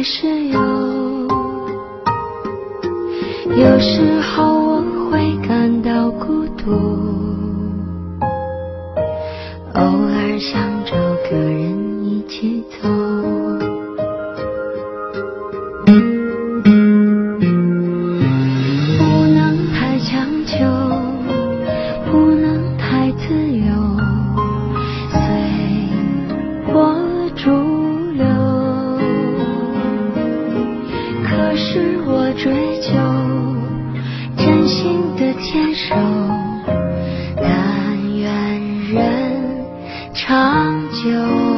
还是有，有时候我会感到孤独。偶尔想找个人。手，但愿人长久。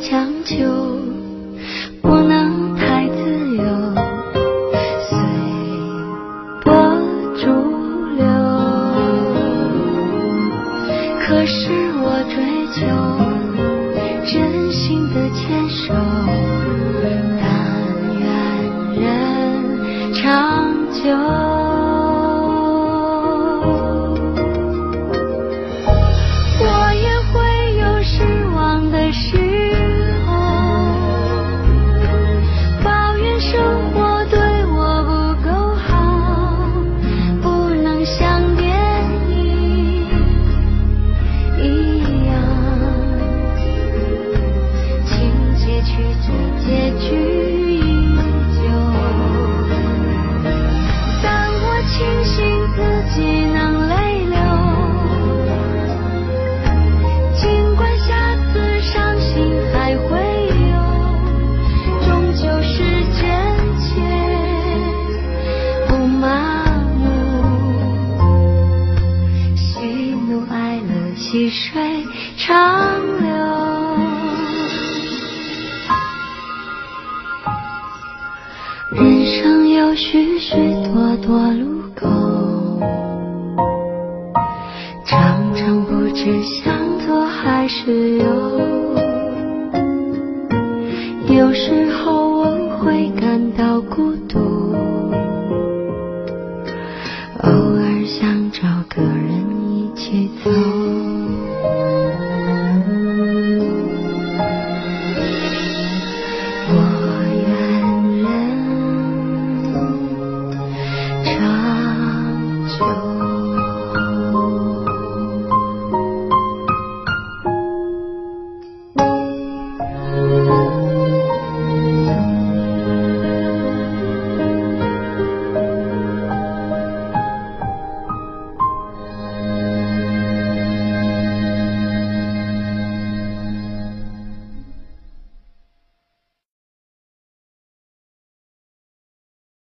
强求不能太自由随波逐流。可是我追求真心的牵手。细水长流人生有许许多多路口常常不知向左还是右。有时候我会感到孤独